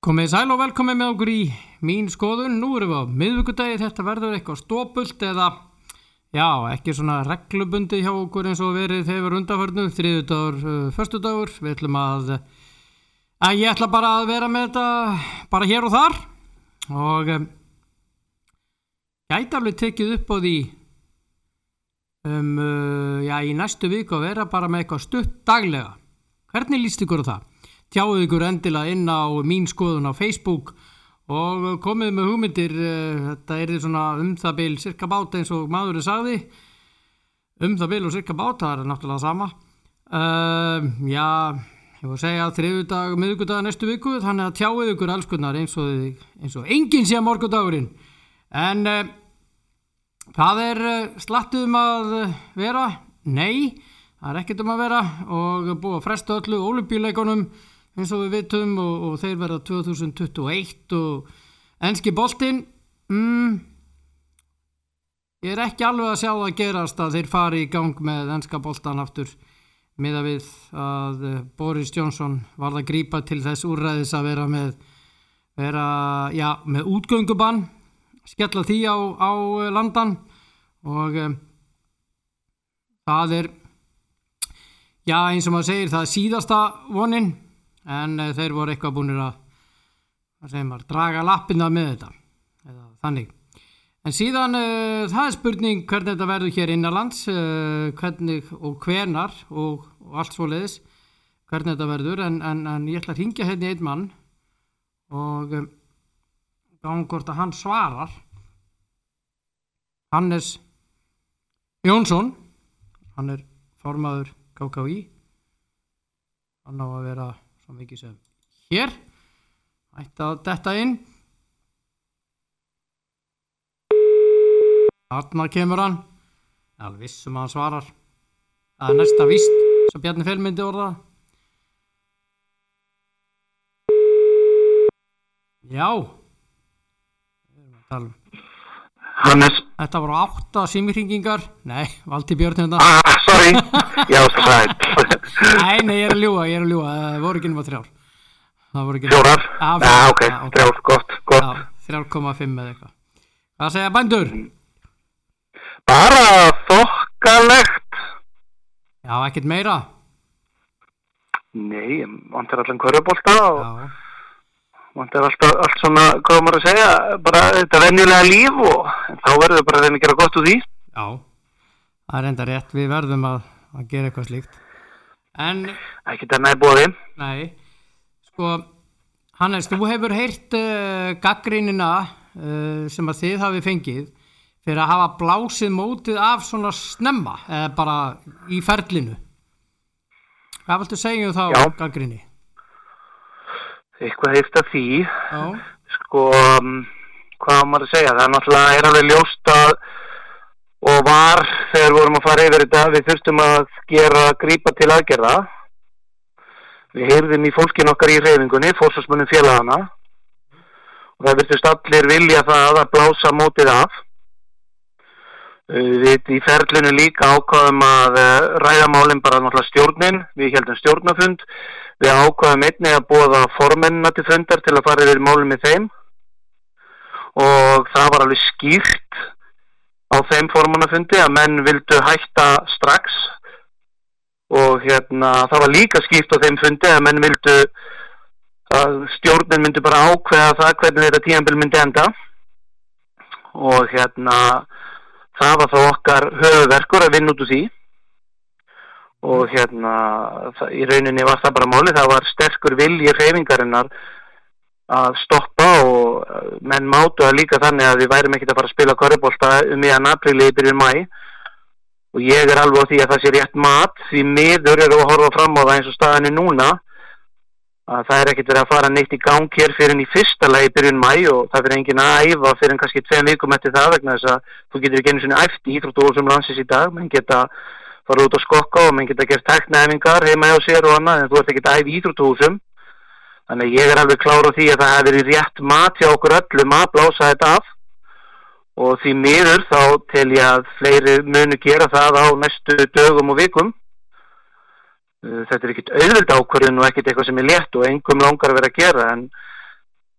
Komið sæl og velkomið með okkur í mín skoðun. Nú erum við á miðvíkudagi, þetta verður eitthvað stópult eða, já, ekki svona reglubundi hjá okkur eins og verið þegar undarförnu, þriðudagur, uh, förstudagur. Við ætlum að, að ég ætla bara að vera með þetta bara hér og þar og um, gæti alveg tekið upp á því um, uh, já, í næstu viku að vera bara með eitthvað stutt daglega. Hvernig líst ykkur á það? Tjáðu ykkur endilega inn á mín skoðun á Facebook og komið með hugmyndir þetta er því svona um það byl cirka bát eins og maðurinn sagði. Um það byl og cirka bát það er náttúrulega sama. Uh, já, ég voru að segja þriðudag, miðugudag næstu viku þannig að tjáðu ykkur allskunnar eins og, eins og enginn sé að morgundagurinn. En uh, það er uh, slattuðum að vera. Nei, það er ekkert um að vera og búið að fresta öllu olimpíuleikonum eins og við vitum og, og þeir verða 2021 og ennski boltinn mm, ég er ekki alveg að sjá það gerast að þeir fari í gang með ennska boltan aftur miða við að eh, Boris Johnson var að grípa til þess úrræðis að vera með vera, já, með útgöngubann skella því á, á landan og um, það er já, eins og maður segir það er síðasta vonin en uh, þeir voru eitthvað búinir að, að maður, draga lappina með þetta eða þannig. En síðan uh, það er spurning hvernig þetta verður hér innanlands uh, hvernig og hvernar og, og allt svo leiðis hvernig þetta verður. En, en, en ég ætla að ringja hérna einn mann og um, gangvort að hann svarar. Hannes Jónsson hann er formaður KKÍ hann á að vera svo mikið sem hér. Ætti að detta inn. Þarna kemur hann. Alveg vissum að hann svarar. Það er næsta vist svo Bjarni Fjell myndi orða. Já. Hannes, Þetta voru átta símikringingar Nei, Valdi Björn hérna. Ah, sorry, já, sæl. Nei, nei, ég er að ljúa, ég er að ljúa Það voru ekki nema þrjár Fjórar? Já, ok, já, þrjár, gott, gott. Já, 3,5 eða eitthvað Hvað segja bændur? Bara þokkalegt. Já, ekkert meira Nei, vantar allan körubólta og Já, vantar alltaf, allt svona, hvað maður að segja, bara þetta venjulega líf og þá verður bara reyna að gera gott úr því. já Það er enda rétt, við verðum að, að gera eitthvað slíkt En, Ekki það næði bóði. nei. Sko, Hannes, þú hefur heyrt uh, gaggrínina uh, sem að þið hafi fengið fyrir að hafa blásið mótið af svona snemma eða bara í ferlinu. Hvað viltu segja um þá gaggríni? Eitthvað heift af því, Já, sko, um, hvað maður að segja, það er náttúrulega, er alveg ljóst að og var þegar vorum að fara yfir þetta, við þurftum að gera, grípa til aðgerða. Við heyrðum í fólkin okkar í reyfingunni, fórsvarsmunum félagana og það virtust allir vilja það að blása mótið af. Við í ferlinu líka ákvaðum að uh, ræðamálinn bara náttúrulega stjórnin, við heldum stjórnafund, við ákvaðum einnig að bóða formennina til fundar til að fara yfir málum með þeim og það var alveg skýrt á þeim formannafundi að menn vildu hætta strax. Og hérna það var líka skýrt á þeim fundi að menn vildu að stjórnin myndi bara ákveða það hvernig þetta tíanbíl myndi enda. Og hérna það var þá okkar höfuverkur að vinna út úr því. Og hérna það, í rauninni var það bara máli það var sterkur vilji reyfingarinnar að stoppa og uh, menn mátu það líka þannig að við værim ekkert að fara að spila korribólta um í að apríli í byrjun mæ og ég er alveg á því að það sé rétt mat því miður eru að horfa fram á það eins og staðan er núna að það er ekkert verið að fara neitt í gang hér fyrir en í fyrsta lagi byrjun mæ og það fyrir engin að æfa fyrir en kannski tveim vikum eftir það vegna þess að þú getur ekki einu sinni æft í íþróttúrsum landsins í dag. Menn geta fara út á skokka og menn geta gert teknæfingar heima hjá sér og annað en þú ert ekki að æfa í íþróttúrsum Þannig að ég er alveg klára því að það hefur verið rétt mat hjá okkur öllum að blása þetta af. Og því miður þá tel ég að fleiri munu gera það á næstu dögum og vikum. Uh, Þetta er ekkit auðvöld ákvörðun og ekkit eitthvað sem er létt og engum langar að vera að gera en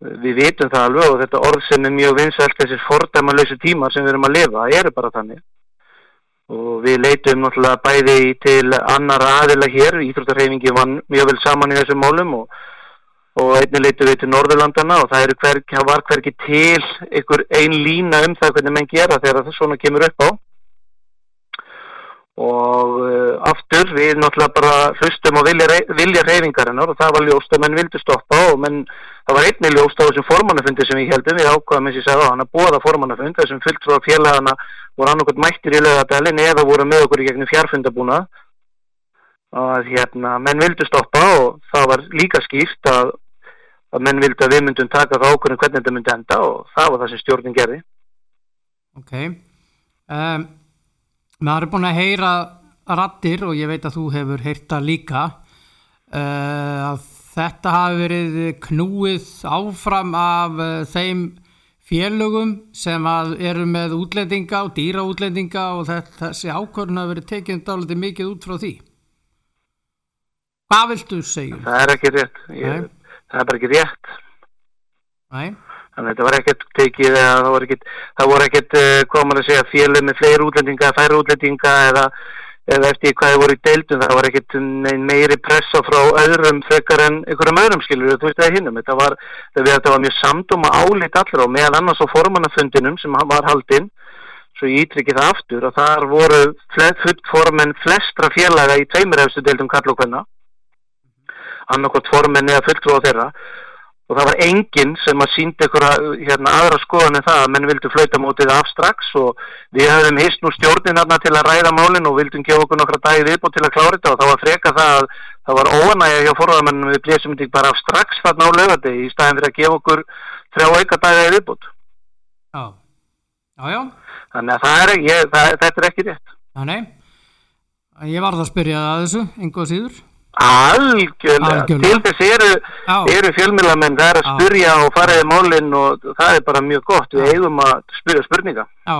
við vitum það alveg og þetta orð sem er mjög vinsælt þessir fordæmalösu tímar sem við erum að lifa eru bara þannig. Og við leitum náttúrulega bæði til annar aðila hér, Íþróttarhefingi var mjög vel saman í þessum málum og, og einnig leitum við til Norðurlandana og það, hver, var hverki til einhver ein lína um það hvernig menn gera þegar það svona kemur upp á. Og uh, aftur við náttúrulega bara hlustum á vilja, vilja reyfingarinnar og það var ljóst að menn vildi stoppa og menn, það var einnig ljóst á þessum formannafundi sem við heldum við ákvaðum eins og ég sagði á hann að bóða formannafund þessum fulltrúa félagana voru annarkot mættir í lögadalinn eða voru með okkur í gegnum fjárfundabúna að hérna menn vildi stoppa og það var líka skýrt að, að menn vildi að við myndum taka það ákvörðum hvernig þetta myndi enda og það var það sem stjórnin gerði. Ok. Um maður er búin að heyra rattir og ég veit að þú hefur heyrta líka uh, að þetta hafi verið knúið áfram af uh, þeim félögum sem eru með útlendinga og dýraútlendinga og þessi ákvörðun hafi verið tekið dálítið mikið út frá því Hvað viltu segja? Það er ekki rétt. Ég, það er bara ekki rétt. Nei. Þannig að þetta var ekkert tekið það voru ekkert, ekkert, hvað maður að segja, félög með fleiri útlendinga, færi útlendinga eða, eða eftir hvað það voru í deildum, það var ekkert meiri pressa frá öðrum frekar en einhverjum öðrum skilur, þú veist það hinnum. Þetta var, þetta var mjög samdóma álít allra og meðan annars á formannafundinum sem var haldinn, svo ég ítrykki það aftur, að þar voru fullformen flestra félaga í tveimur efstu deildum Karlókvenna, annarkot formen eða fulltrú á þeirra. Og það var enginn sem að síndi einhverja hérna, aðra skoðan en það að menn vildu flauta mótið af strax og við höfum hist nú stjórnin hérna til að ræða málinn og vildum gefa okkur nokkra dagi viðbútt til að klára þetta og þá var freka það að það var óanægja hjá forðamennum við blésum þetta bara af strax þarna á lögati í staðin fyrir að gefa okkur þrjá auka dagi viðbútt Já, já, já. Þannig að það er, ég, það, þetta er ekki rétt. Nei, ég var það að spyrja að þessu, Algjörlega, til þess eru, eru fjölmjölamenn það er að spyrja og faraði málinn og það er bara mjög gott, við eigum að spyrja spurninga. Já,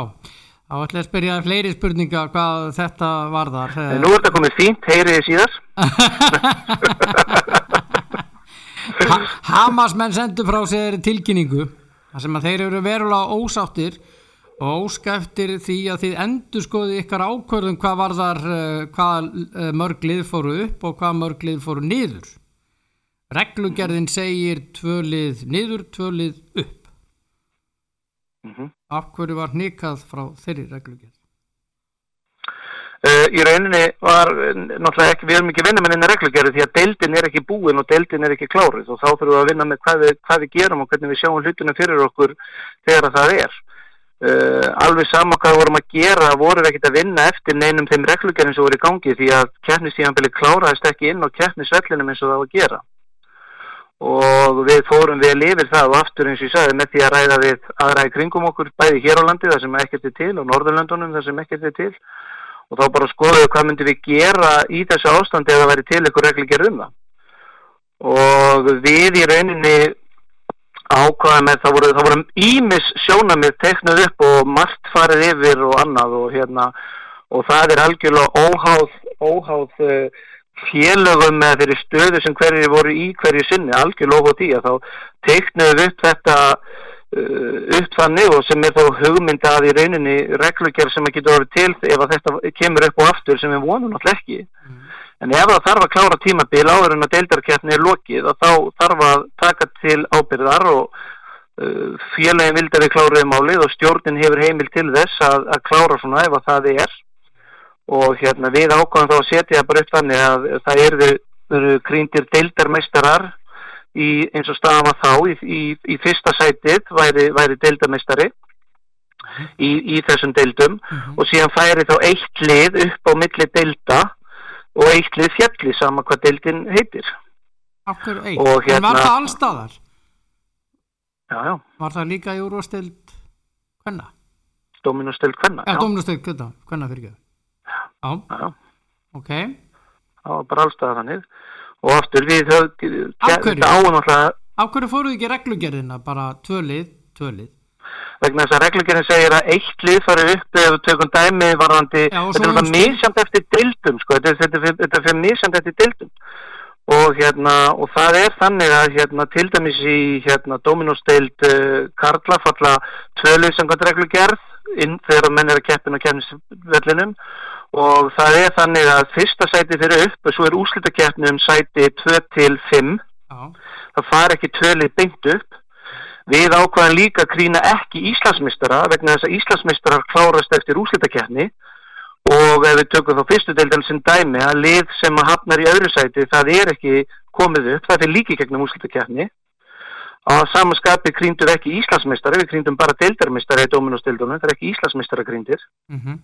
þá ætla ég að spyrja fleiri spurninga hvað þetta varðar en Nú er þetta komið fínt, heyriði síðar. Ha Hamas menn sendu frá sér tilkynningu þar sem að þeir eru verulega ósáttir og óskæftir því að þið endur skoði ykkar ákvörðum hvað var þar uh, hvað uh, mörg lið fóru upp og hvað mörg lið fóru niður reglugerðin segir tvö lið niður, tvö lið upp mm -hmm. af hverju var nikað frá þeirri reglugerð? Uh, í rauninni var náttúrulega ekki, ekki að vinna með henni reglugerði því að deildin er ekki búin og deildin er ekki klárið og þá þurfum við að vinna með hvað við, hvað við gerum og hvernig við sjáum hlutuna fyrir okkur þegar það er Uh, alveg sama hvað vorum að gera vorum við ekkert að vinna eftir neinum þeim reglugjörnum sem voru í gangi því að keppnistíðanbili kláraðist ekki inn og keppnisvellinum eins og það var að gera. Og við fórum við að lifir það og aftur eins og ég sagði með því að ræða við aðræði kringum okkur bæði hér á landi þar sem ekkert er til og Norðurlandunum þar sem ekkert er til og þá bara skoðuðu hvað myndum við gera í þessu ástandi ef það væri til eitthvað reglugjörn um það. Og við í rauninni ákvaða með það voru, það voru ímis sjónamið teiknuð upp og margt farið yfir og annað og hérna og það er algjörlega óháð, óháð uh, félögum með þeirri stöðu sem hverju voru í hverju sinni, algjörlega óháð því að þá teiknuð upp þetta uh, upp þannig og sem er þá hugmyndi að í rauninni reglugjör sem að geta orðið til ef að þetta kemur upp og aftur sem við vonum alltaf ekki mm. En ef það þarf að klára tímabil áður en að deildarkeppni er lokið þá þarf að taka til ábyrðar og uh, félagin vildi við kláraði málið og stjórnin hefur heimil til þess að, að klára svona ef að það er og hérna við ákvæðum þá að setja bara upp þannig að það eru, eru krýndir deildarmeistarar í, eins og staðan var þá í, í, í fyrsta sætið væri, væri deildarmeistari í, þessum deildum mm -hmm. og síðan færi þá eitt lið upp á milli deilda og eittlið fjalli sama hvað deildin heitir. Akkur eitt, hérna, en var það allstaðar? Já, já. Var það líka í úrvastild hvenna? Dominosteld hvenna, já, já. Dominosteld hvenna, fyrir ekki. Já, já Ok. Það var bara allstaðar hannið og aftur við höfum Af hverju? Fóruð ekki reglugerðina? Bara tvölið, tvölið vegna þess að reglugjörðin segir að eitt lið fari upp við tökum dæmi varðandi, Já, þetta er mísjönd eftir dildum sko, þetta er fyrir mísjönd eftir dildum og hérna og það er þannig að hérna til dæmis í hérna Dominosteild uh, Karla falla tvölu samkvæmt reglugerð inn þegar menn er að keppin á keppnisvellinum. Og það er þannig að fyrsta sæti fyrir upp og svo er úslitakeppnum sæti 2 til 5 Já. það far ekki tvölið beint upp við ákvæðan líka að krýna ekki Íslandsmistara vegna þess að Íslandsmistarar klárast eftir úslitakeppni og ef við tökum þá fyrstu deildan sem dæmi að lið sem að hafnar í öðru sæti það er ekki komið upp, það er líki gegnum úslitakeppni á samanskapi krýndum við ekki Íslandsmistari við krýndum bara deildarmistari í Dominostildunum það er ekki Íslandsmistara krýndir Mm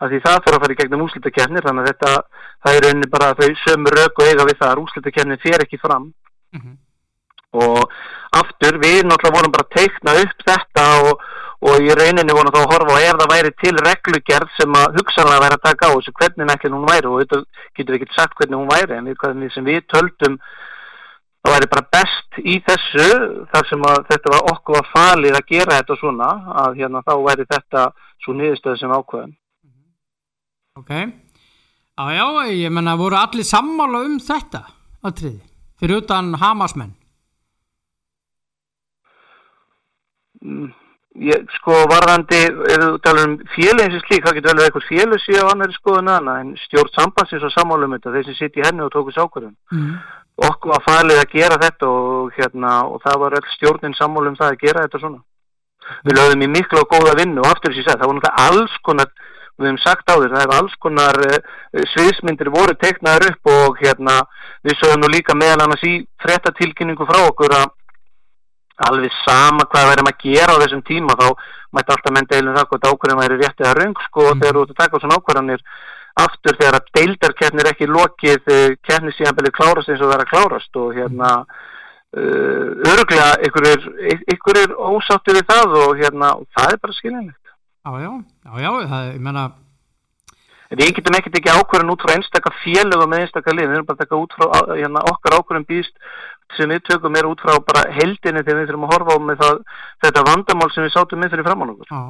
af því það þarf að fara í gegnum úslitakeppni þannig að þetta, það er rauninni bara þau sömu rauk og eiga við það að úslitakeppni fer ekki fram. -hmm. Og aftur við náttúrulega vorum bara teikna upp þetta og, og í rauninni vorum þá að horfa og ef það væri til reglugerð sem að hugsanlega væri að taka á þessu hvernig ekki hún væri? Og þetta getur við ekki sagt hvernig hún væri en hvernig sem við töldum það væri bara best í þessu þar sem að þetta var okkur að falið að gera þetta svona að hérna þá væri þetta svo niðurstöð sem ákveðum. Ok, já já, ég menna voru allir sammála um þetta atriði, fyrir utan Hamasmenn Mm, Ég, sko varðandi, ef þú talar um félagin sem slík, það getur vel verið eitthvað félag síðan á annari skoðun aðna, en stjórn sambandsins og sammálum þetta, þeir sem sitt í henni og tókus ákvörðun. mm. Okkur var falið að gera þetta og, hérna, og það var öll stjórnin sammálum það að gera þetta svona. Við lögðum í miklu og góða vinnu og aftur þess að það voru náttúrulega alls konar, við hefum sagt á þér, það hefur alls konar uh, sviðsmyndir voru teiknaðar upp og hérna, við sögum nú líka meðal annars í frettatilkynningu frá okkur að alveg sama hvað verðum að gera á þessum tíma þá mætti alltaf menn deilum það hvort ákvörðum væri rétt eða raung sko Mm. þegar þú ert að taka svona ákvörðanir aftur þegar að deildarkeppni er ekki lokið keppni síðan belið klárast eins og er að klárast og hérna uh, öruglega ykkur er, ykkur er ósáttu við það og hérna og það er bara skilinlegt Já já, já já, það, ég menna Við getum ekkert ekki ákvörðan út frá einstakka félög og með einstakka lið, við erum bara að taka út frá hérna, okkar ákvörðan býst sem við tökum er út frá bara heldinni þegar við þurfum að horfa á með það, þetta vandamál sem við sátum með fyrir framann okkur. Já,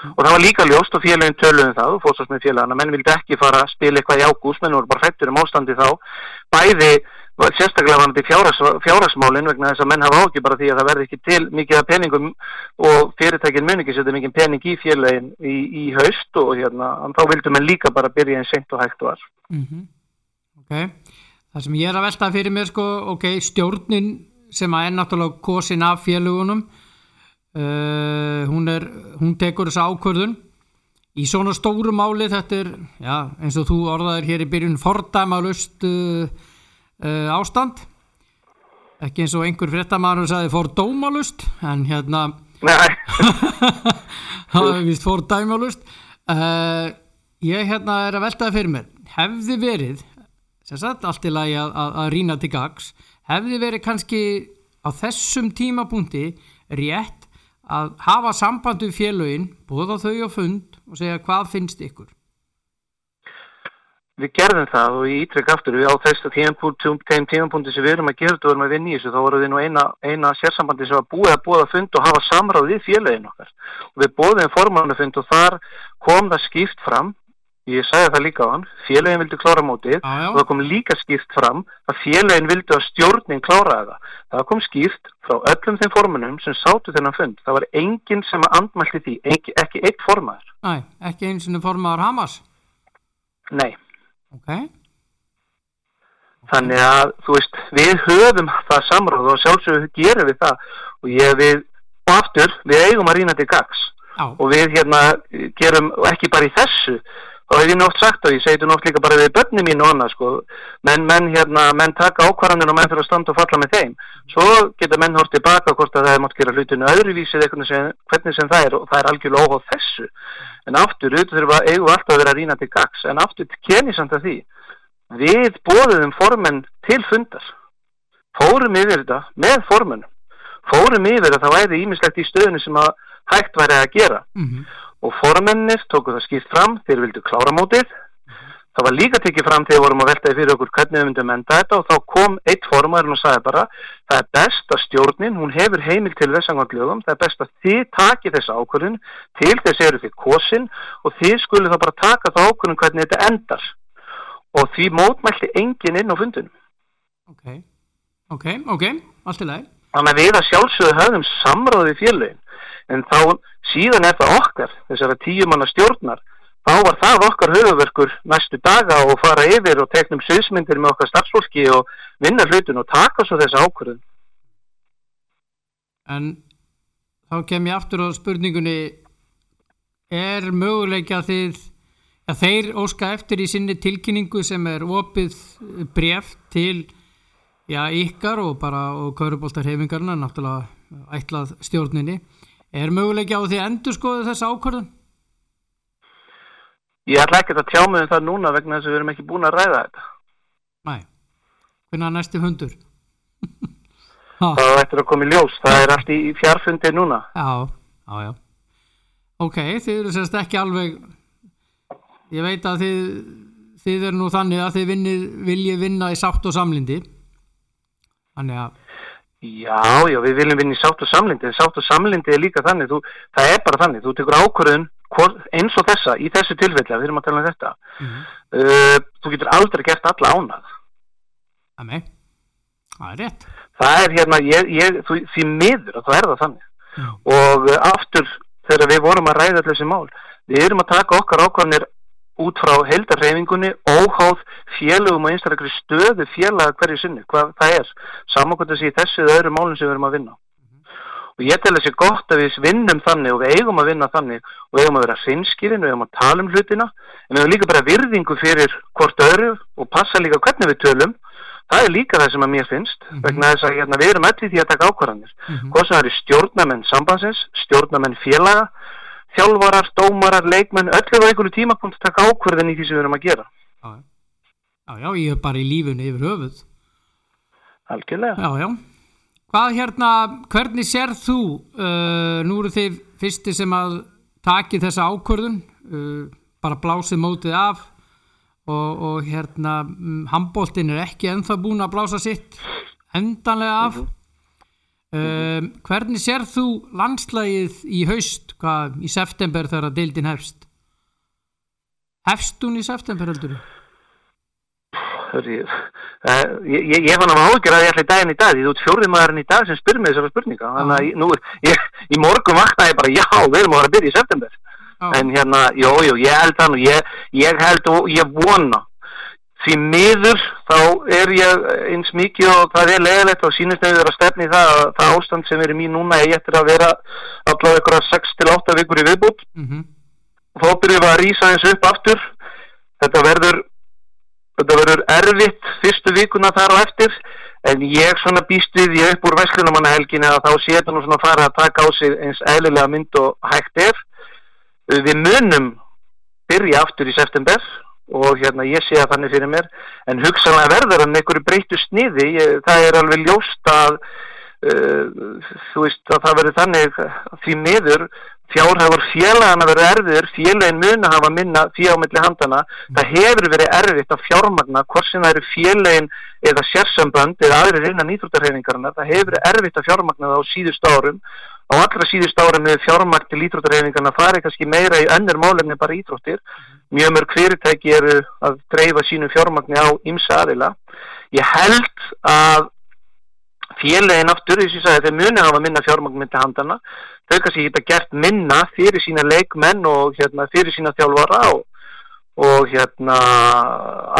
Og það var líka ljóst og félögin töluðum það og fórsast með félagana, menn vildi ekki fara að spila eitthvað í ágúst, menn voru bara hrættur um ástandi þá. Bæði, sérstaklega varandi fjárhags, fjárhagsmálin vegna þess að menn hafa ákið bara því að það verði ekki til mikið af peningum og fyrirtækin mun ekki setja mikið pening í félagin í, í haust og hérna, þá vildum menn líka bara byrja einn seint og hægt var. mm ok. Það sem ég er að velta fyrir mér sko, ok, stjórnin sem að er náttúrulega kosin af félugunum uh, hún, er, hún tekur þessa ákvörðun. Í svona stóru máli þetta er, já, eins og þú orðaðir hér í byrjun fordæmalust uh, uh, ástand. Ekki eins og einhver fréttamaður sagði fordómalust en hérna það er vist fordæmalust uh, ég hérna er að veltaði fyrir mér. Hefði verið sagt allt í lagi að, að, að rýna til gags hefði verið kannski á þessum tímapunkti rétt að hafa samband við félögin búða þau á fund og segja hvað finnst ykkur við gerðum það og ég ítrykk aftur við á þessu tímapunkti sem við erum að gera þetta og erum að vinna í þessu, þá voru við nú eina, eina sérsambandi sem var búið að búið að fund og hafa samráð við félagin okkar. Og við bóðum formánu fund og þar kom það skýrt fram ég sagði það líka á hann, félagin vildi klára mótið já. og það kom líka skýrt fram að félagin vildi að stjórnin kláraði það. Það kom skýrt frá öllum þeim formunum sem sátu þennan fund, það var enginn sem andmælti því, ekki, ekki eitt formaður. Næ, ekki eins og formaður Hamas. Nei ok, Þannig að, þú veist, við höfum það samráð og sjálfsögur gerum við það. Og ég við, og aftur, við eigum að rýna til gags já, og við hérna gerum, og ekki bara í þessu, og hef ég nátt sagt og ég segi þetta nátt líka bara við börni mín og annað, sko, menn, menn hérna, menn taka ákvarðanir og menn fyrir að standa og falla með þeim, svo geta menn hort tilbaka hvort að það er mátt gera hlutinu öðruvísið eitthvað sem, hvernig sem það er og það er algjörlega óháð þessu, en aftur, auðvitað þurfa, eigum við alltaf að vera að rýna til gags, en aftur kenni samt að því, við bóðum formenn til fundar. Fórum yfir þetta með formenn fórum yfir að það væri ímislegt í stöðinu sem að hægt væri að gera. Mhm, og formennir tóku það skýrt fram þeir vildu klára mótið. Það var líka tekið fram þegar vorum að veltaði fyrir okkur hvernig við myndum enda þetta og þá kom eitt formarinn og sagði bara það er best að stjórnin, hún hefur heimil til þess að glöðum, það er best að þið taki þessa ákvörðun til þess eru þið kosin og þið skulle það bara taka það ákvörðun hvernig þetta endar. Og því mótmælti enginn inn á fundunum ok, ok, ok, allt í lagi Þannig að við að sjálfsögðu höfum samráði félögin. En þá síðan er það okkar þessara tíumanna stjórnar þá var það okkar höfuverkur næstu daga og fara yfir og teknum sviðsmyndir með okkar starfsfólki og vinna hlutin og taka svo þessa ákvörðun. En þá kem ég aftur á spurningunni er möguleika þið að þeir óska eftir í sinni tilkynningu sem er opið bref til já, ykkar og bara og kaurubóltarhefingarna náttúrulega ætlað stjórninni. Er möguleika á því endur skoðu þessa ákvörðun? Ég ætla ekki að tjá mig um það núna vegna þess að við erum ekki búin að ræða þetta. Næ, hvernig að næstu hundur? Það ættir að koma í ljós, það er allt í fjarfundi núna. Já, já, já. Ok, þið eru sérst ekki alveg ég veit að þið þið eru nú þannig að þið vinnið, viljið vinna í sátt og samlindi þannig að Já, já, við viljum vinna í sátt og samlindi en sátt og samlindi er líka þannig þú, það er bara þannig, þú tekur ákvörðun eins og þessa, í þessu tilfelli við erum að tala um þetta. Mm -hmm. uh, þú getur aldrei gert alla ánað. Það með, það er rétt. Það er hérna, ég, ég, þú, því miður að það er það þannig. Já. og uh, aftur þegar við vorum að ræða þessi mál við erum að taka okkar ákvörðunir út frá heldarreifingunni óháð félögum og einstaklega stöðu félaga hverju sinni, hvað það er samankvæmt að sé þessu eða öðru málum sem við erum að vinna mm -hmm. og ég tel þessi gott að við vinnum þannig og við eigum að vinna þannig og við eigum að vera sinnskýrin, við eigum að tala um hlutina en við eigum líka bara virðingu fyrir hvort öðru og passa líka hvernig við tölum það er líka það sem að mér finnst mm -hmm. vegna þess að hérna, við erum allir því að taka ákvarðanir mm -hmm. hvort sem það eru stjórnamenn sambansins stjórnamenn félaga þjálfarar, dómarar, leikmenn, öllu á einhverju tímapunkt taka ákverðin í því sem við erum að gera. Já, já, já ég er bara í lífunni yfir höfuð. Algjörlega. Já, já. Hvað hérna, hvernig sér þú, uh, nú eru þið fyrsti sem að taki þessa ákverðun, uh, bara blásið mótið af og, og hérna, um, handbóltin er ekki ennþá búin að blása sitt endanlega af. Uh -huh. Um, hvernig sér þú landslægið í haust? Hvað, í september þegar að deildin hefst? Hefst hún í september heldur þú? Ég, ég, ég fann að maður ágjör að ég ætla í daginn í dag því þú ert fjórið maðurinn í dag sem spyr mig þessara spurninga. Þannig að nú, ég, í morgun vaknaði bara já, við erum að vera að byrja í september. Ah. en hérna, jú, jú, ég held þann og ég held og ég vona því miður þá er ég eins mikið og það er leðilegt og sínist nefnir að stefni það að það ástand sem er í mín núna er eftir að vera allavega ykkur að 6-8 vikur í viðbútt mm -hmm. og þá byrjum við að rýsa eins upp aftur. Þetta verður þetta verður erfitt fyrstu vikuna þar á eftir en ég svona býst við ég upp úr Veslunumannahelgin að þá sé þetta nú svona fara að taka á sig eins eðlilega mynd og hægt er. Við munum byrja aftur í september og hérna ég sé að þannig fyrir mér. En hugsanlega verður hann einhverju breytu sniði. Ég, það er alveg ljóst að þú veist að það verður þannig því miður fjárhafur félagana verður erfiður félagin mun að hafa minna fjámiðli handana það hefur verið erfitt að fjármagna hvort sem það eru félagin eða sérsambönd eða aðrir innan íþróttarhefingarna það hefur verið erfitt að fjármagna það á síðust árum. Á allra síðust árum með fjármagn til íþróttarhefingarna farið kannski meira í önnur málefni bara íþróttir. Mjög mörg fyrirtæki eru að dreifa sínu fjármagni á ymsa aðila. Ég held að félagin aftur, þess að ég sagði, þeir muni hafa minna fjármagn myndi handana, þau kannski geta gert minna fyrir sína leikmenn og hérna, fyrir sína þjálfara og, og hérna,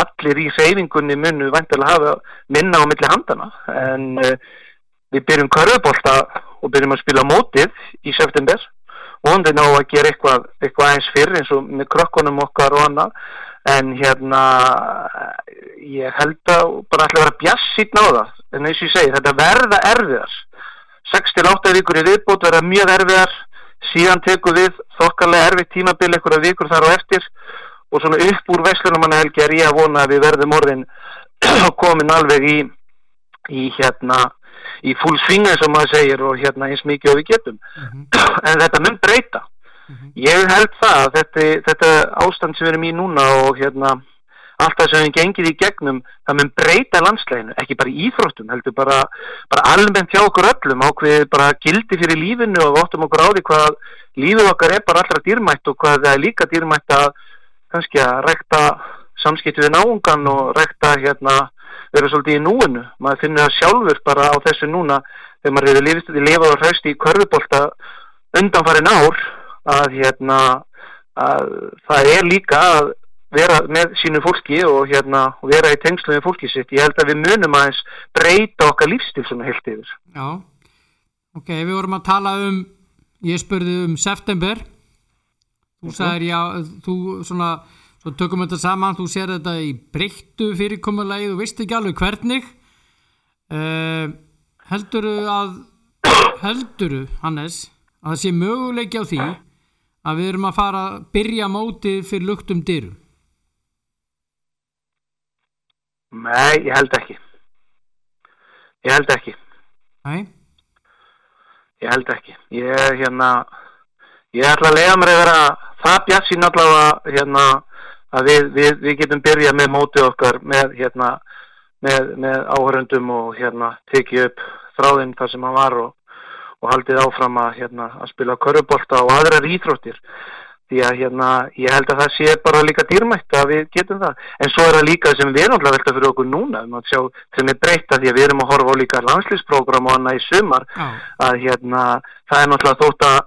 allir í seyfingunni munu vantilega hafa minna á milli handana en uh, við byrjum karöfbólta og byrjum að spila mótið í september vonandi ná að gera eitthvað, eitthvað eins fyrr eins og með krokkunum okkar og annað. En hérna ég held að bara ætla að vera bjassít náða. En eins og ég segi þetta verða erfiðar. 6-8 vikur í viðbót verða mjög erfiðar. Síðan teku við þokkarlega erfið tímabil eitthvað vikur þar á eftir. Og svona upp úr Veslunumanna helgi er ég að vona að við verðum orðin komin alveg í í hérna í full swing eins og maður segir og hérna eins mikið og við getum mm -hmm. en þetta mun breyta mm -hmm. ég held það að þetta, þetta ástand sem við erum í núna og hérna allt það sem við gengið í gegnum það mun breyta landsleginu, ekki bara íþróttum heldur bara, bara almennt hjá okkur öllum ákveð bara gildi fyrir lífinu og óttum okkur á því hvað lífið okkar er bara allra dýrmætt og hvað það er líka dýrmætt að kannski að rekta samskipti við náungan og rekta hérna vera svolítið í núinu. Maður finnur það sjálfur bara á þessu núna þegar maður hefur lifið, lifað og hraust í körfubólta undanfarin ár að hérna að það er líka að vera með sínu fólki og hérna vera í tengslu með fólki sitt. Ég held að við munum aðeins breyta okkar lífstil svona heilt yfir. Já, ok, við vorum að tala um ég spurði um september. Þú sagðir já, þú svona svo tökum við þetta saman, þú sér þetta í breyttu fyrirkomulegi, þú veist ekki alveg hvernig. Uh, helduru að helduru, Hannes að það sé möguleiki á því að við erum að fara að byrja mótið fyrir luktum dyrum? Nei, ég held ekki. Ég held ekki. Nei? Ég held ekki. Ég hérna ég ætla að lega mér að vera það bjart sín allavega hérna að við, við, við getum byrjað með mótið okkar með hérna með, með áhörundum og hérna tekið upp þráðinn þar sem hann var og, og haldið áfram að hérna að spila körubólta og aðrar íþróttir því að hérna ég held að það sé bara líka dýrmætt að við getum það en svo er það líka sem við erum alltaf velta fyrir okkur núna um sjá, sem er breyta því að við erum að horfa á líka landslýsprogram og annað í sumar Já. að hérna það er náttúrulega þótt að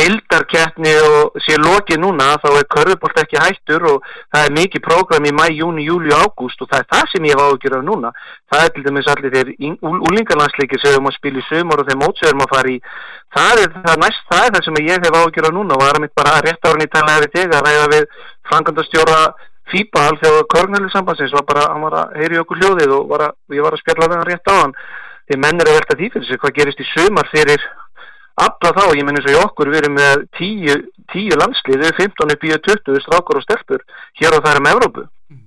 deildarkeppni og sé lokið núna þá er körfubolt ekki hættur og það er mikið prógram í mæ, júni, júli og ágúst og það er það sem ég hef áhugjur af núna. Það er til dæmis allir þeir úlingarlandsleikir sem við erum að spila í sömur og þeir mótsverum að fara í. Það er það næst, það er það sem ég hef áhugjur af núna og var að mitt bara rétt árið í talaði við þig að ræða við frangandastjóra FIBA alþjóða körnælisambansins var bara, hann var að heyri okkur hljóðið og var að, ég var að spjalla hann rétt á hann því menn er að velta því fyrir sig hvað gerist í sömar fyrir alla þá, ég menn eins og í okkur við erum með tíu, tíu landslið við 15 upp í 20 strákar og stelpur hér og það er um Evrópu. Mm.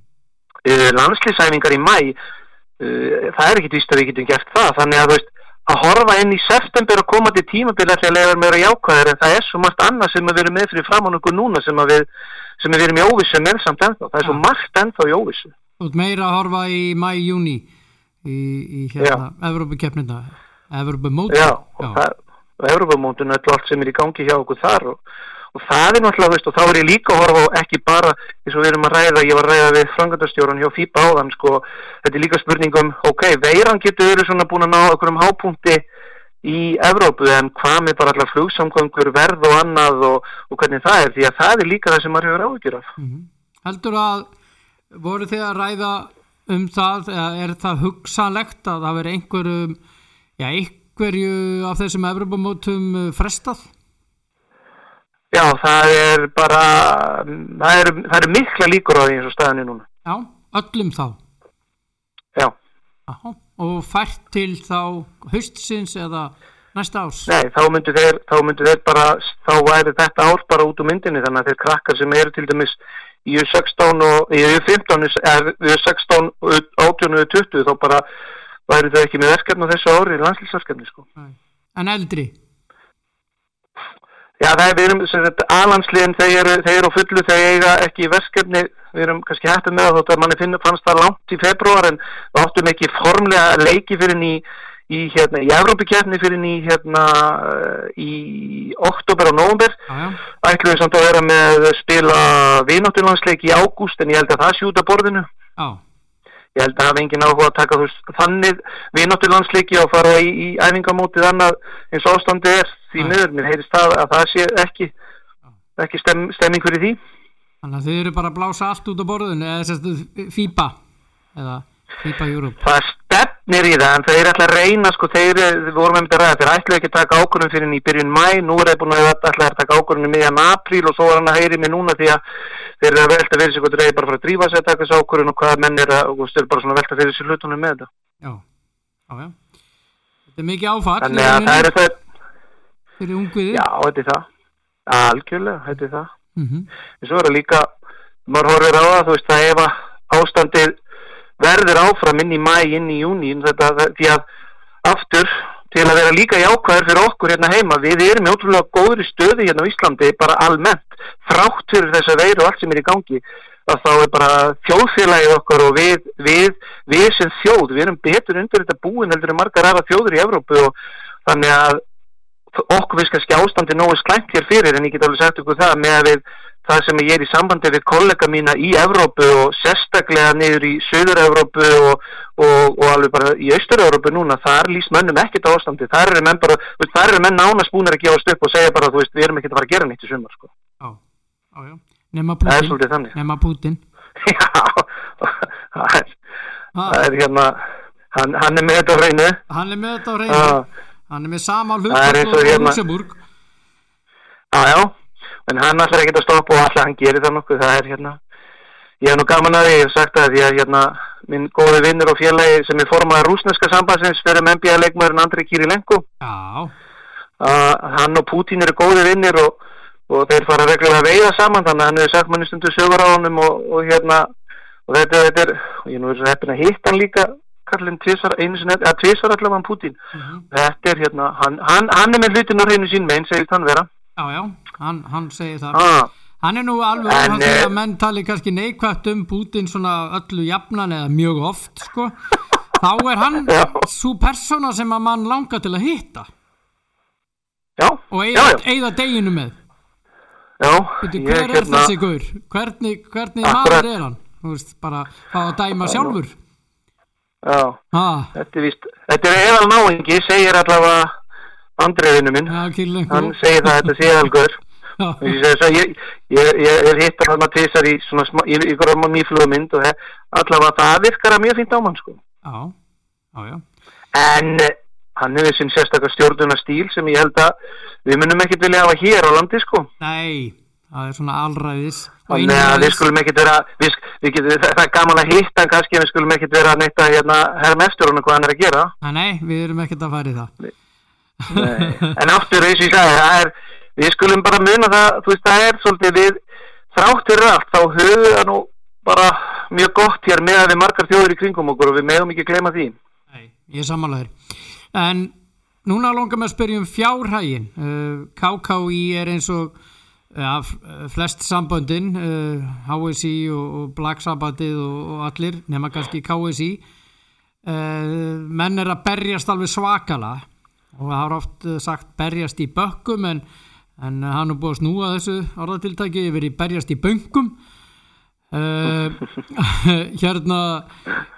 uh, landsliðsæfingar í mæ uh, það er ekki víst að við getum gert það. Þannig að þú veist að horfa inn í september og koma til tímabili ætla að lega meira jákvæðir en það er svo margt annað sem við erum með fyrir framann okkur núna sem við, sem við erum í óvissu með samt ennþá, það er svo margt ennþá í óvissu. Þú ert meira að horfa í mæ, júni í, í hérna, Evrópukeppnina Evrópumóti Já, og það og Európa-mótun og allt sem er í gangi hjá okkur þar og, og það er náttúrulega, veist, og þá er ég líka að horfa á ekki bara, eins og við erum að ræða ég var að ræða við frangandastjóran hjá FIBA áðan sko, þetta er líka spurningum ok, veiran getur verið svona búin að ná okkur um hápunkti í Evrópu en hvað með bara allar flugsamgöngur verð og annað og, og hvernig það er því að það er líka það sem maður hefur áhyggjur af mm -hmm. Heldur að voru þið að ræða um það, er það hugsanlegt að það veri einhverjum já, einhverjum hverju af þessum Evropamótum uh, frestað? Já, það er bara það eru er mikla líkur á því eins og staðinni núna. Já, öllum þá? Já. Aha, og fært til þá höstsins eða næsta árs? Nei, þá myndu þeir, þá myndu þeir bara, þá væri þetta ár bara út úr myndinni þannig að þeir krakkar sem eru til dæmis í U16 og í U15 eða U16, 18 og 20 þá bara væri það ekki með verkefni á þessu ári landslýsverkefni sko. En eldri? Já það er, við erum aðlandsliðin þeir eru á fullu þegar eiga ekki verkefni, við erum kannski hættið með þótt að manni finn, fannst það langt í februar en við áttum ekki formlega leiki fyrir ný í hérna, í Evrópikefni fyrir ný hérna í oktober og nógumber ætlum við samt að vera með spila vináttunlandsleik í ágúst en ég held að það sjúta borðinu. Já ég held að hafa engin áhuga að taka veist, þannig við náttúrulega landsleiki og fara í, í æfingamótið annað eins og ástandi er því miður, mér heyrist það að það sé ekki, ekki stem, stemming fyrir því. Þannig að þið eru bara að blása allt út á borðun eða þessi FIBA eða FIBA Europe? Það stefnir í það en þeir ætla að reyna sko, þeir, við vorum með þetta ræða, þeir ætla ekki að taka ákvörðum fyrir í byrjun mæ, nú er það búin að ætla að taka ákvörðum í miðjan apríl og svo var hann að heyri mig núna því að þeir eru að velta fyrir sig og þeir eru bara að fara að drífa sig að taka þessu ákvörðun og hvaða menn er að, og þeir eru bara svona að velta fyrir sig hlutunum með þetta. Já, já, já. Þetta er mikið áfall. Þannig að það er það. Fyrir ungviði. Já, þetta verður áfram inn í mæ, inn í júni, þetta, því að aftur til að vera líka jákvæður fyrir okkur hérna heima. Við erum í ótrúlega góðri stöði hérna á Íslandi, bara almennt, þrátt fyrir þess að veiru og allt sem er í gangi, að þá er bara þjóðfélagið okkar og við, við, við sem þjóð, við erum betur undir þetta búin heldur en margar aðra þjóður í Evrópu og þannig að okkur finnst kannski ástandi nógu slæmt hér fyrir en ég get alveg sagt ykkur það með að við það sem ég er í sambandi við kollega mína í Evrópu og sérstaklega niður í Söður-Evrópu og, og, og alveg bara í Östur-Evrópu núna, þar lýst mönnum ekkert á ástandi, þar eru menn bara, veist, þar eru menn nánast búinir að gefa stöpp og segja bara, þú veist, við erum ekkert að fara að gera nýtt í sumar, sko. Já, já, já. Nema Putin. Nema Putin. Já, það er, það er hérna, hann, hann er með þetta á hreinu. hann er með þetta á reynu. Hann er með sama er hlutfall og hérna- Luxemburg. já, já, en hann ætlar ekkert að stoppa og alltaf hann gerir það nokkuð, það er hérna, ég hef nú gaman að því, ég hef sagt það, því að hérna, minn góði vinnur og félagi sem er formaður rúsneska sambandsins fyrir með NBA-leikmærin Andri Kirilenko, að hann og Pútín eru góði vinnir og, og þeir fara reglulega að veiða saman þannig að hann hefur sagt manni stundu sögur á honum og, og hérna og þetta, þetta er, og ég nú er svo heppin að hitta hann líka kallinn tvisvar, einu sinni, eða tvisvar allavega hann Pútín mhm. þetta er hérna, hann, hann, hann er með hlutin á hreinu sín meginn, segist hann vera já, já, hann, hann segir það. ah, Hann er nú alveg að því eh, að menn tali kannski neikvægt um Putin svona öllu jafnan eða mjög oft, sko. Þá er hann svo persóna sem að mann langar til að hitta já, og eigða, deginu með. já Veitu, hver er þessi gaur? Hvernig, hvernig maður er hann? Þú veist, bara að dæma sjálfur. Já, Ah, þetta er víst þetta er eðal náingi, segir allavega Andriðinu minn, kýrlengu. hann segir það, þetta sé eðalgur Ég, ég, ég, ég hittar hann að tvisar í ykkur um mýflugmynd og he- allavega það virkar að mjög fínt á mann sko. Já, já, já. En eh, hann hefur sinn sérstakar stjórnuna stíl sem ég held að við munum ekkert vilja hafa hér á landi sko. Nei, það er svona að við skulum ekkert vera, við, við getum, það er gaman að hitta hann kannski en við skulum ekkert vera að neitt að hérna, herra mestur hvað hann er að gera. Nei, nei, við erum ekkert að fara í það. En aftur eins og ég sagði, við skulum bara muna það, þú veist, það er svolítið við þráttir allt, þá höfum við nú bara mjög gott hér með að við margar þjóður í kringum okkur og við meðum ekki gleyma því. Nei, ég sammálaður. En núna langar mig að spyrja um fjárhægin. Uh, KKI er eins og ja, f- flest samböndin, HSI og, og Black Sabbathið og, allir, nema kannski KSI. Uh, menn er að berjast alveg svakala og það har oft sagt berjast í bökkum en, en hann er búið að snúa þessu orðatiltæki yfir í berjast í böngum Uh, hérna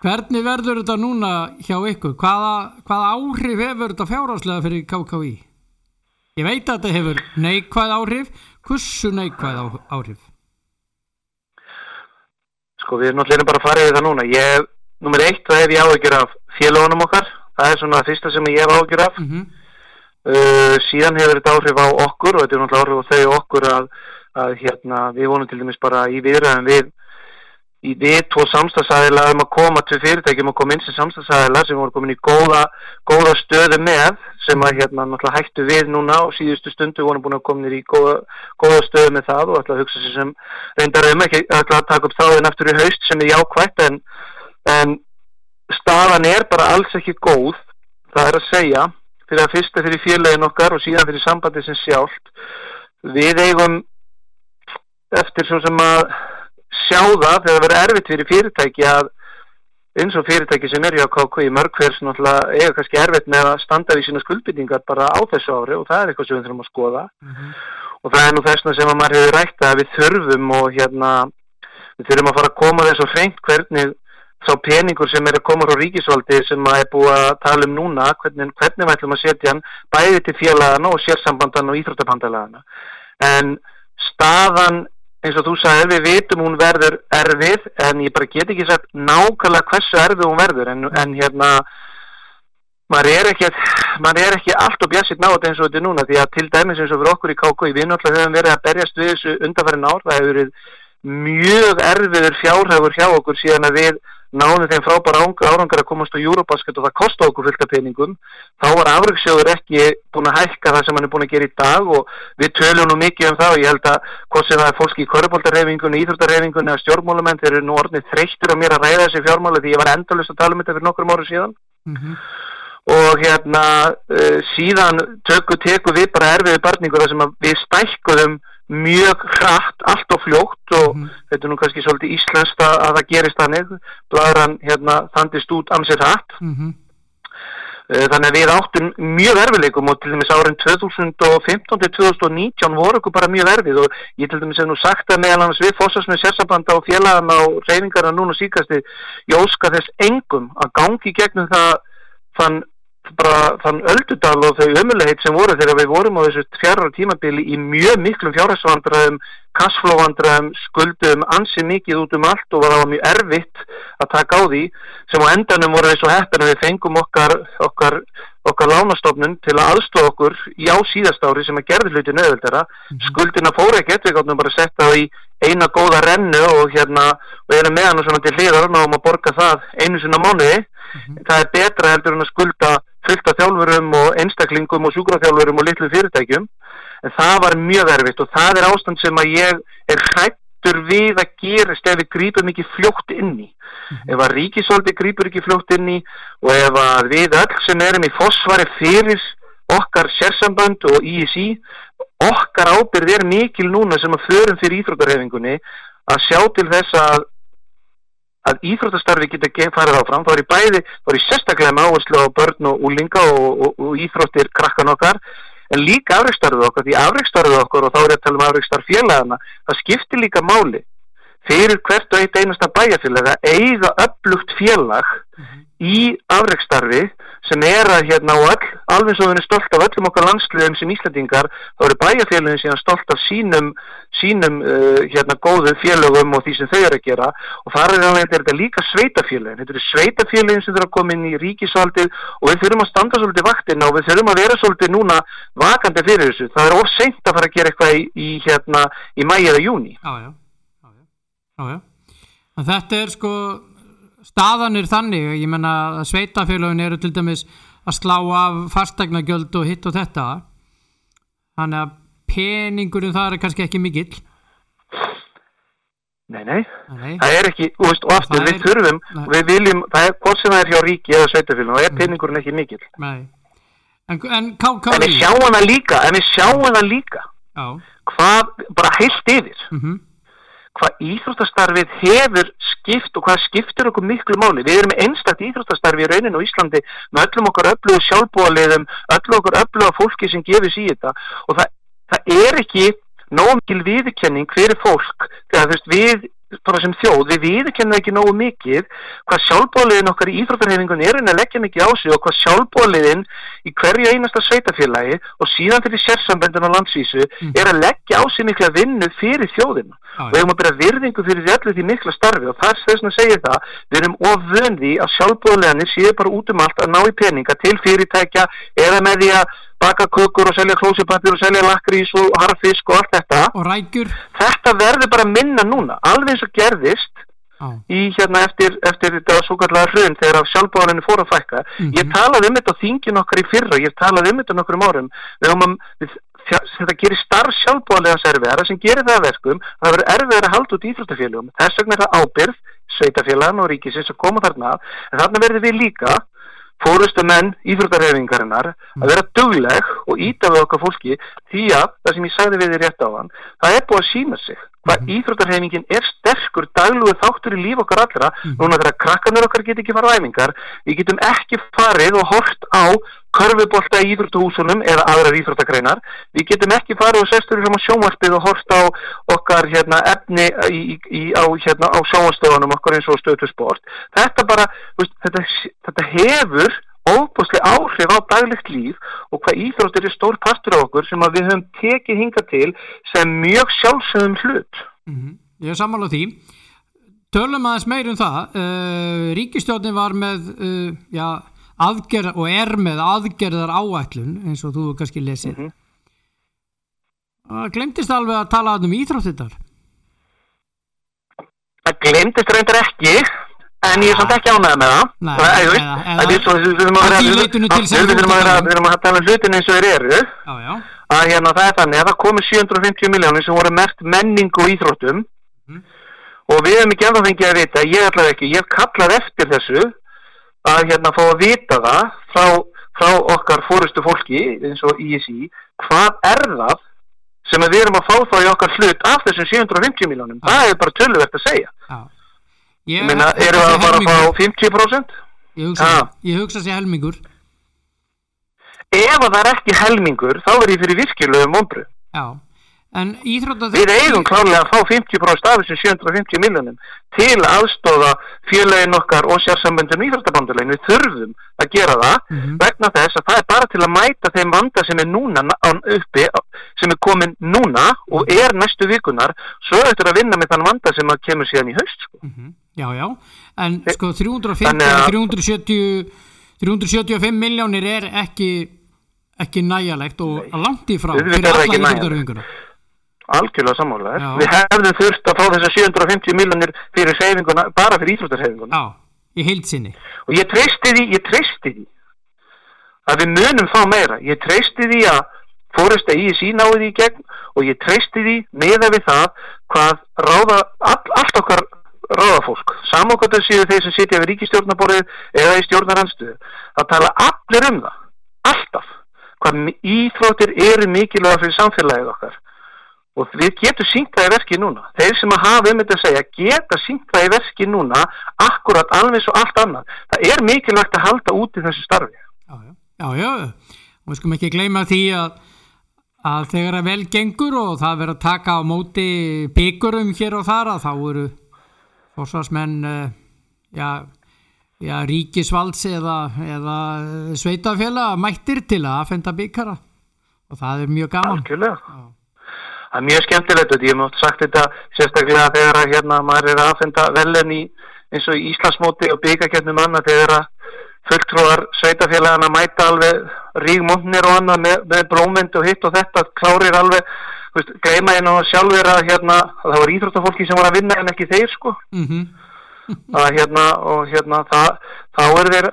hvernig verður þetta núna hjá ykkur? Hvaða, hvaða áhrif hefur þetta fjárhagslega fyrir KKI ég veit að þetta hefur neikvæð áhrif hversu neikvæð áhrif Sko við erum náttúrulega bara að fara yfir það núna. Ég, nummer eitt, það hef ég áhyggjur af félagunum okkar. Það er svona það fyrsta sem ég hef áhyggjur af. mm -hmm. Uh, síðan hefur þetta áhrif á okkur og þetta er náttúrulega áhrif á þau okkur að, að hérna, við vonum til dæmis bara í viðræðum við í við tvo samstagsæðila um að koma til fyrirtækjum og koma inn sem samstagsæðila sem voru komin í góða, góða stöðu með sem að hérna náttúrulega hættu við núna og síðustu stundu. Voru búin að koma í góða, góða stöðu með það og ætla að hugsa sér sem reyndar um ekki ætla að taka upp þáðin aftur í haust sem er jákvætt en, en staðan er bara alls ekki góð það er að segja fyrir að fyrsta fyrir félagin okkar og síðan fyrir sambandi sem sjálft. Við eigum eftir svo sem að sjá það þegar það verður erfitt fyrir fyrirtæki að eins og fyrirtæki sem er hjá KK í mörg hvers náttúrulega eiga kannski erfitt með að standa við sína skuldbytningar bara á þessu ári og það er eitthvað sem við þurfum að skoða. Og það er nú þessna sem að maður hefur rætt að við þurfum og hérna við þurfum að fara að koma þess og hreint hvernig þá peningur sem er að koma frá ríkisvaldi sem að er búið að tala um núna hvernig, hvernig við ætlum að setja hann bæði til félagana og sérsambandana og íþróttapandalagana en staðan eins og þú sagði við vitum hún verður erfið en ég bara get ekki sagt nákvæmlega hversu erfið hún verður en, en hérna maður er ekki, maður er ekki allt og bjassitt nátt eins og þetta núna því að til dæmis eins og fyrir okkur í KK við náttúrulega höfum verið að berjast við þessu undanfærin ár það hefur verið mjög erfiður fjárhægur hjá okkur síðan að við náðum þeim frábæra árangar að komast á Eurobasket og það kosti okkur fullt af peningum þá var afryggsjóður ekki búin að hækka það sem hann er búin að gera í dag og við tölum nú mikið um það og ég held að hvort sem það er fólki í körubóltarhefingunni, íþróttarhefingunni eða stjórnmálamenn þeir eru nú orðnið þreyttir á mér að ræða þessi fjármáli því ég var endalust að tala um þetta fyrir nokkrum ára síðan Mm -hmm. og hérna uh, síðan tökum teku við bara erfiði barningur þar sem við stækkuðum mjög hratt, allt og fljótt og Mhm. þetta er nú kannski svolítið íslenskt að, að það gerist þannig bladran hérna þandist út ansið hratt Mm -hmm. Þannig að við áttum mjög erfileikum og til dæmis árin 2015-2019 voru okkur bara mjög erfið og ég til dæmis hef nú sagt að meðal annars við fósast með sérsabanda og félagana og reyfingarna núna síkasti ég óska þess engum að gangi gegnum það þann, bara, þann öldudal og þau ömulegheit sem voru þegar við vorum á þessu fjara tímabili í mjög miklum fjárhæsvandræðum kassflóvandræðum, skuldum ansi mikið út um allt og var það mjög erfitt að taka á því sem á endanum voru þessu heppin að við fengum okkar, okkar, okkar lánastofnun til að aðstofa okkur í á síðast ári sem að gerði hluti nöðvöldara skuldina fóru ekkert, við gáttum bara að setja það í eina góða rennu og hérna og erum með hann og svona til hliðar og að borga það einu sinna mánuði. Það er betra heldur en að skulda fullt af þjálfurum og einstaklingum og sjúkraþjálfurum og litlu fyrirtækjum. En það var mjög erfitt og það er ástand sem að ég er hrættur við að gerist ef við grípum ekki fljótt inn í. Ef að ríkisóldi grípur ekki fljótt inn í og ef að við öll sem erum í fósvari fyrir okkar sérsamband og ISI okkar ábyrð er mikil núna sem að förum fyrir íþróttarhefingunni að sjá til þess að að íþróttastarfi geta ge- farið áfram. Þá er í bæði, þá er í sérstaklega með áherslu á börn og úlinga og, og, og íþróttir krakkan okkar en líka afreikstarfið okkar, því afreikstarfið okkar og þá er ég að tala um afreikstarf félagana það skiptir líka máli fyrir hvert og eitt einasta bæjarfélag að eiga upplugt félag í afreikstarfi sem er að hérna og all, alveg svo við erum stolt af öllum okkar landsliðum sem Íslandingar þá eru bæjarfélagin síðan stolt af sínum sínum uh, hérna góðu félögum og því sem þau eru að gera. Og þar er þetta líka sveitafélagin þetta eru sveitafélagin sem þurfa að koma inn í ríkisvaldið og við þurfum að standa svolítið vaktina og við þurfum að vera svolítið núna vakandi fyrir þessu, það er of seint að fara að gera eitthvað í, í hérna í mæ eða júni já, já, já, já, þetta er sko staðan er þannig, ég menna að sveitafélagin eru til dæmis að slá af fastegnagjöld og hitt og þetta. Þannig að peningurinn það er kannski ekki mikill. Nei, nei, Nei, það er ekki, og aftur við er- þurfum, Nei. við viljum, það er hvort sem það er hjá ríki eða sveitafélagin og er peningurinn ekki mikill. Nei. En, en en við sjáum það líka, en við sjáum það líka. Já, hvað, bara heilt yfir. Mhm, hvað íþróttastarfið hefur skipt og hvað skiptir okkur miklu máli. Við erum með einstakt íþróttastarfi í rauninu á Íslandi með öllum okkar öflugu sjálfbúaliðum, öllum okkar öfluga fólki sem gefur sér þetta og það, það er ekki nóg mikil viðurkenning fyrir fólk þegar þú veist við bara sem þjóð, við viðurkennum ekki nógu mikið hvað sjálfbóliðin okkar í íþróttarhefingun er en að leggja mikið á sig og hvað sjálfbóliðin í hverju einasta sveitafélagi og síðan fyrir sérsambendin á landsvísu er að leggja á sig mikla vinnu fyrir þjóðina. Já, og við erum að byrja virðingu fyrir því allir því mikla starfi og er þess að segja það við erum of vöndi að sjálfbúðleganir séu bara út um allt að ná í peninga til fyrirtækja eða með því að baka kökur og selja klósipapir og selja lakrís og harfisk og allt þetta. Og rækjur. Þetta verður bara minna núna alveg eins og gerðist Já, í hérna eftir, eftir þetta svo kallega hrun þegar að sjálfbáðarinnu fór að fækka. Mhm. ég talaði um þetta á þingin okkar í fyrra ég talaði um þetta árum. Að, við, þja- þetta gerir starf sjálfbáðalegans erfiðara sem gerir það að verkum að það verður erfiðara að halda út íþróttafélugum þess vegna er það ábyrð sveitafélagan og ríkisins að koma þarna en þarna verður við líka fórustu menn íþróttarhefingarinnar að vera dugleg og íta við okkar fólki því að það sem ég sagði við þér rétt á hann það er búið að sína sig hvað Mhm. íþróttarhefingin er sterkur daglugu þáttur í líf okkar allra Mhm. núna þegar krakkanur okkar get ekki fara á æfingar við getum ekki farið og hort á körfubolta í íþróttahúsunum eða aðrar íþróttagreinar við getum ekki farið og sestur fram á sjónvarpið og hort á okkar hérna, efni í, í, á, hérna, á sjónvarstöðunum okkar eins og stötu sport þetta bara, veist, þetta, þetta hefur óbúslega áhrif á daglegt líf og hvað íþróttir er stór partur á okkur sem við höfum tekið hinga til sem mjög sjálfsögum hlut. Mhm, ég er sammála því. Tölum aðeins meir um það. Uh, Ríkistjórnin var með uh, já, aðgerð og er með aðgerðar áætlun eins og þú kannski lesið. Mhm. Það glemtist alveg að tala um íþróttitar það glemdist reyndar ekki en ég er samt ekki ánægða með það. Það er, veist, við þurfum að tala um. við þurfum að tala um hlutin eins og þeir eru. Að hérna það er þannig að það komi 750 miljónir sem voru mert menningu og íþróttum. Mhm. og við hefum ekki ennþá fengið að vita, ég allavega ekki ég hef kallað eftir þessu að hérna fá að vita það frá, frá okkar fórustu fólki eins og ISI, hvað er það sem við erum að fá þá í okkar hlut af þessum 750 miljónum það er bara töluvert að segja ég meina, erum við að fara að fá 50%? Ég hugsa, Ha. ég hugsa sér helmingur ef að það er ekki helmingur þá er ég fyrir virkilegum vonbröð Já, en íþrótta Við eigum klárlega að fá 50% af þessum 750 miljonum til að aðstóða félagin okkar og sérsamböndum íþróttabandulegin. Við þurfum að gera það Mhm. vegna þess að það er bara til að mæta þeim vanda sem er núna uppi, sem er komin núna og er næstu vikunar, svo eftir að vinna með þann vanda sem að kemur síðan í haust. Sko. Mhm, Já, já, en sko 350 Þannig og að- 370 375 miljónir er ekki ekki næjalegt og langt í frá fyrir alla íþróttarvinguna Algjörlega. Já. Við hefðum þurft að fá þessar 750 miljonir fyrir seyfinguna, bara fyrir íþróttarhefinguna. Já, í heilsinni og ég treysti því, ég treysti því að við munum fá meira ég treysti því að fórist að ég sína á því gegn og ég treysti því meða við það hvað ráða, all, allt okkar ráðafólk, samokkvæmt að séu þeir sem sitja við ríkistjórnaborðið eða í stjórnarandstöðu, það tala allir um það, alltaf hvað íþróttir eru mikilvæga fyrir samfélagið okkar. Og við getum sínt það í verki núna. Þeir sem að hafa um þetta að segja geta sínt það í verki núna akkurat alveg svo allt annað. Það er mikilvægt að halda út í þessu starfi. Já, já, já, já. og við skulum ekki gleyma því að að þegar að vel gengur og það verður að taka á móti byggurum hér og þar að þá eru fórsvarsmenn uh, já, já, ríkisvalds eða, eða sveitafélag mættir til að aðfenda byggara og það er mjög gaman. Það er mjög skemmtilegt og ég mátt sagt þetta sérstaklega þegar að hérna maður er að aðfenda velin í eins og í Íslandsmóti og byggakefnum annað þegar að fulltrúar sveitafélagana mæta alveg rígmónir og annað með, með blómynd og hitt og þetta klárir alveg veist, greima einn og sjálfur að hérna að það var íþróttafólki sem var að vinna en ekki þeir sko. Mm að hérna og hérna það, þá er þeir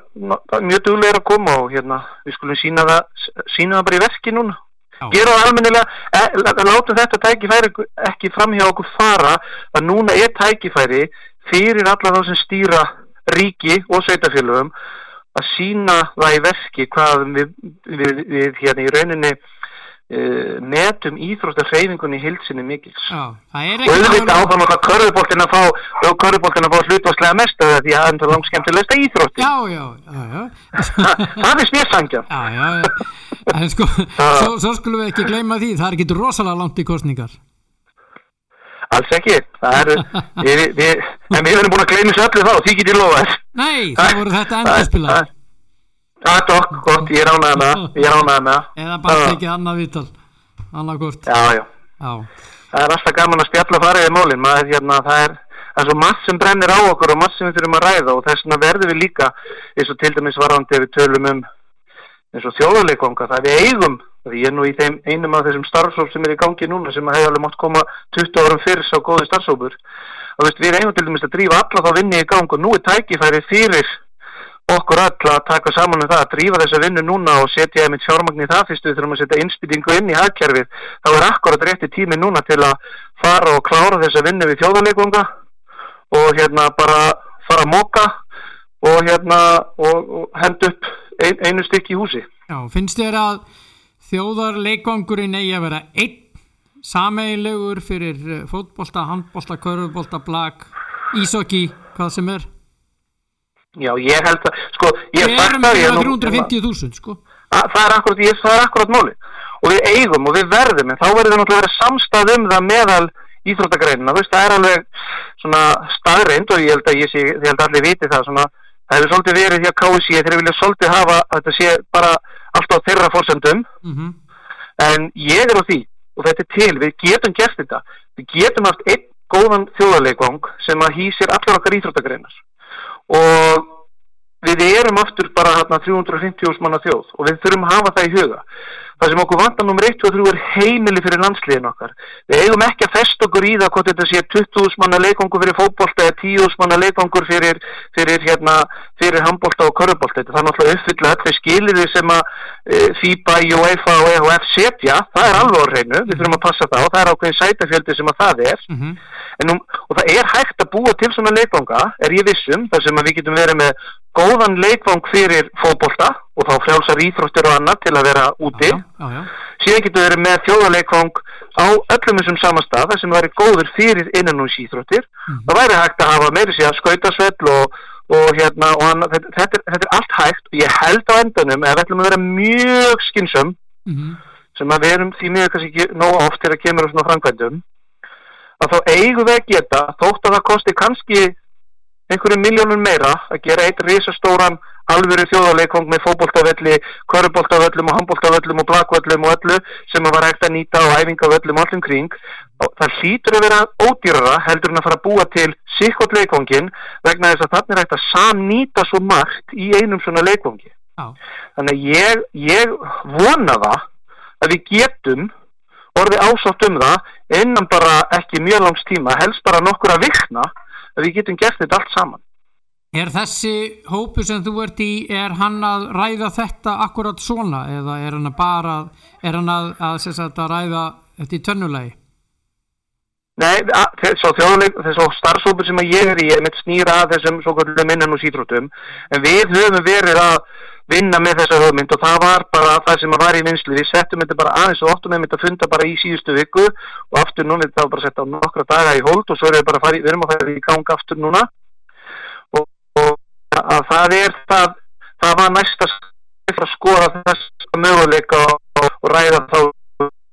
mjög duglegir að koma og hérna við skulum sína það sína það bara í verki núna. Já. gera það almennilega, e, lá- látum þetta tækifæri ekki framhjá okkur fara að núna er tækifæri fyrir alla þá sem stýra ríki og sveitafélögum að sína það í verki hvað við, við, við hérna í rauninni uh, metum íþróttarhreyfingunni í hilsinni mikils Já, það er og auðvitað áfram okkar körfuboltin að fá og körfuboltin að fá hlutvarslega mest af því að það er langt skemmtilegsta íþrótti Já, já, já, já. það er mér sangja Já, já, já. En sko, svo, svo skulum við ekki gleyma því, það er ekki rosalega langt í kostningar. alls ekki það eru við, við, en við erum búin að gleyma þessu öllu þá því get ég lofa Nei, það voru þetta endurspilar. Það er dokk, gott, ég ánægð með ég ánægð með Eða bara tekið annað viðtal. Annað hvort. já, já, Já, það er alltaf gaman að spjalla fara yfir málin maður, hérna, það er það er svo margt sem brennir á okkur og margt sem við þurfum að ræða og þess vegna verðum við líka eins og til dæmis varðandi ef við tölum um eins og þjóðarleikvanga það við eigum, því ég er nú í þeim einum af þessum starfsóp sem er í gangi núna sem hefði alveg mátt koma 20 árum fyrir sá góði starfsópur og veist, við eigum til dæmis að drífa alla þá vinni í gang og nú er tækifæri fyrir okkur öll að taka saman um það að drífa þessa vinnu núna og setja einmitt fjármagn í það fyrst við þurfum að setja innspýtingu inn í hagkerfið þá er akkurat rétti tími núna til að fara og klára þessa vinnu við þjóðarleikvanga og hérna bara fara að móka og hérna og, og henda upp ein, einu stykki í húsi já, finnst þér að þjóðarleikvangurinn eigi að vera einn sameigilegur fyrir eh, fótbolta, handbolta, körfubolta, blag, ísokki, hvað sem er? Já ég held að sko ég Við hef sagt erum það, ég er nú- 350.000, sko. Að- það er akkurat, ég, það er akkurat máli. Og við eigum og við verðum en þá verður það náttúrulega að vera samstað um það meðal íþróttagreinina, þú veist, það er alveg svona staðreind og ég held að ég sé, ég held að allir viti það svona, það hefur svolítið verið hjá KSI þeir vilja svolítið hafa að þetta sé bara allt á þeirra fórsendum Mm en ég er á því og þetta er til, við getum gert þetta. Við getum haft einn góðan þjóðarleikvang sem að hýsir allar okkar íþróttagreinar og við erum aftur bara hérna 350 manna þjóð og við þurfum að hafa það í huga það sem okkur vantar nummer 1 og 3 er heimili fyrir landsliðin okkar. Við eigum ekki að festa okkur í það hvort þetta sé 20.000 manna leikongur fyrir fótbolta eða 10.000 manna leikongur fyrir, fyrir, hérna, fyrir handbolta og körfubolta. Þetta er náttúrulega uppfylla allir skiliði sem að e, FIBA, UEFA og EHF setja, það er alveg á hreinu. Við þurfum að passa það. Og það er ákveðin sætafjöldi sem að það er. -hmm. En nú, og það er hægt að búa til svona leikvanga, er ég vissum, þar sem við getum verið með góðan leikvang fyrir fótbolta og þá frjálsar íþróttir og annað til að vera úti. Já, já, já. Síðan getum við verið með þjóðarleikvang á öllum þessum samastað, þar sem væri góður fyrir innanús íþróttir. Mhm. Það væri hægt að hafa meiri sér skautasvell og, og hérna, og hann, þetta, þetta, er, þetta er allt hægt og ég held á endanum ef við ætlum að vera mjög skynsum mm -hmm. sem að við erum því mjög kannski ekki nóg oft til að kemur á svona framkvæmdum að þá eigum við að geta þótt að það kosti kannski einhverju miljónum meira að gera eitt risastóran alvöru þjóðarleikong með fókbóltavölli, körubóltavöllum og handbóltavöllum og blakvöllum og öllu sem var hægt að nýta á æfingavöllum allum kring. Það hlýtur að vera ódýrara heldur en að fara að búa til sikkot leikongin vegna þess að þannig er hægt að samnýta svo margt í einum svona leikongi. Já. Þannig ég, ég vona það að við getum orðið ásátt um það innan bara ekki mjög langs tíma, helst bara nokkur að vikna að við getum gert þetta allt saman. Er þessi hópu sem þú ert í, er hann að ræða þetta akkurat svona? Eða er hann að bara, er hann að, að, að, að ræða þetta í tönnulegi? Nei, þess að starfsópur sem ég er í er mitt snýra að þessum svo kallum innan og sítrútum en við höfum verið að vinna með þessa höfmynd og það var bara það sem var í vinslu, við settum þetta bara aðeins og óttum við þetta að funda bara í síðustu viku og aftur núna, þetta var bara að setja á nokkra daga í hold og svo erum við bara að fara, í gang aftur núna að það er það, það var næsta að skoða þess möguleika og, og ræða þá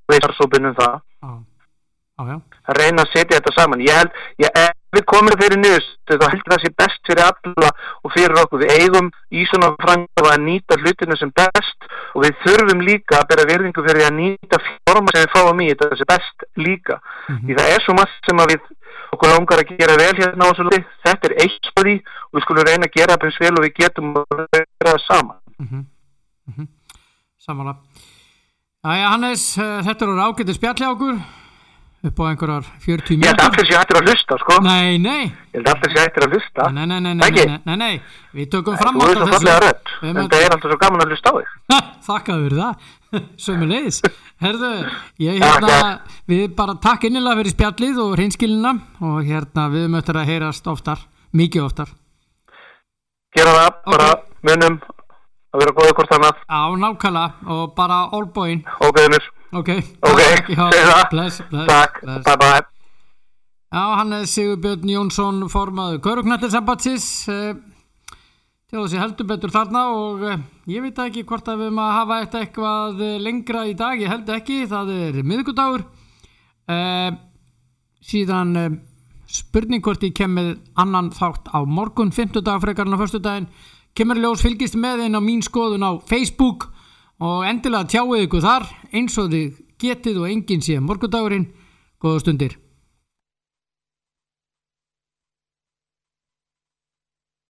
við starfsópunum það. Já, já, já. að reyna að setja þetta saman. Ég held, ég, við komum fyrir nýðust þá heldur það sé best fyrir alla og fyrir okkur, við eigum í svona framgöfa að nýta hlutinu sem best og við þurfum líka að bera verðingu fyrir að nýta forma sem við fáum í þetta sé best líka Mm því það er svo margt sem að við okkur langar að gera vel hérna á þessu luti þetta er eitt spöði og við skulum reyna að gera það eins vel og við getum að gera það saman Mm -hmm. Mm -hmm. Samanlega. Æja, Hannes, eh, þetta eru ágætið okkur upp á einhverjar 40 ég held mínútur. allir sé hættir að hlusta sko. Nei, nei, ég held allir sé hættir að hlusta. Nei, nei, nei, nei, nei, nei, við tökum fram fallega rödd. Við en það er alltaf svo gaman að hlusta á þig. Þakkaðu fyrir það, sömu leiðis Herðu, ég hérna við bara takk innilega fyrir spjallið og hreinskilina og hérna við möttum að heyrast oftar, mikið oftar. Gera það, bara munum að vera góða hvort annað. Á nákvæmlega. Og bara ógeðinur, ok, ok, Já, bless, bless, takk, bless. bye bye Já, hann er Sigurbjörn Jónsson formaður Köruknættilsambatsins til þessi heldur betur þarna og eh, ég veit ekki hvort að við að hafa eitthvað eh, lengra í dag, ég held ekki það er miðgudagur eh, síðan eh, spurning hvort ég kem með annan þátt á morgun, 50 dag frekarinn á förstu daginn, kemur ljós fylgist með einn á mín skoðun á Facebook og endilega tjáuð ykkur þar eins og þið getið og enginn sé morgundagurinn, góða stundir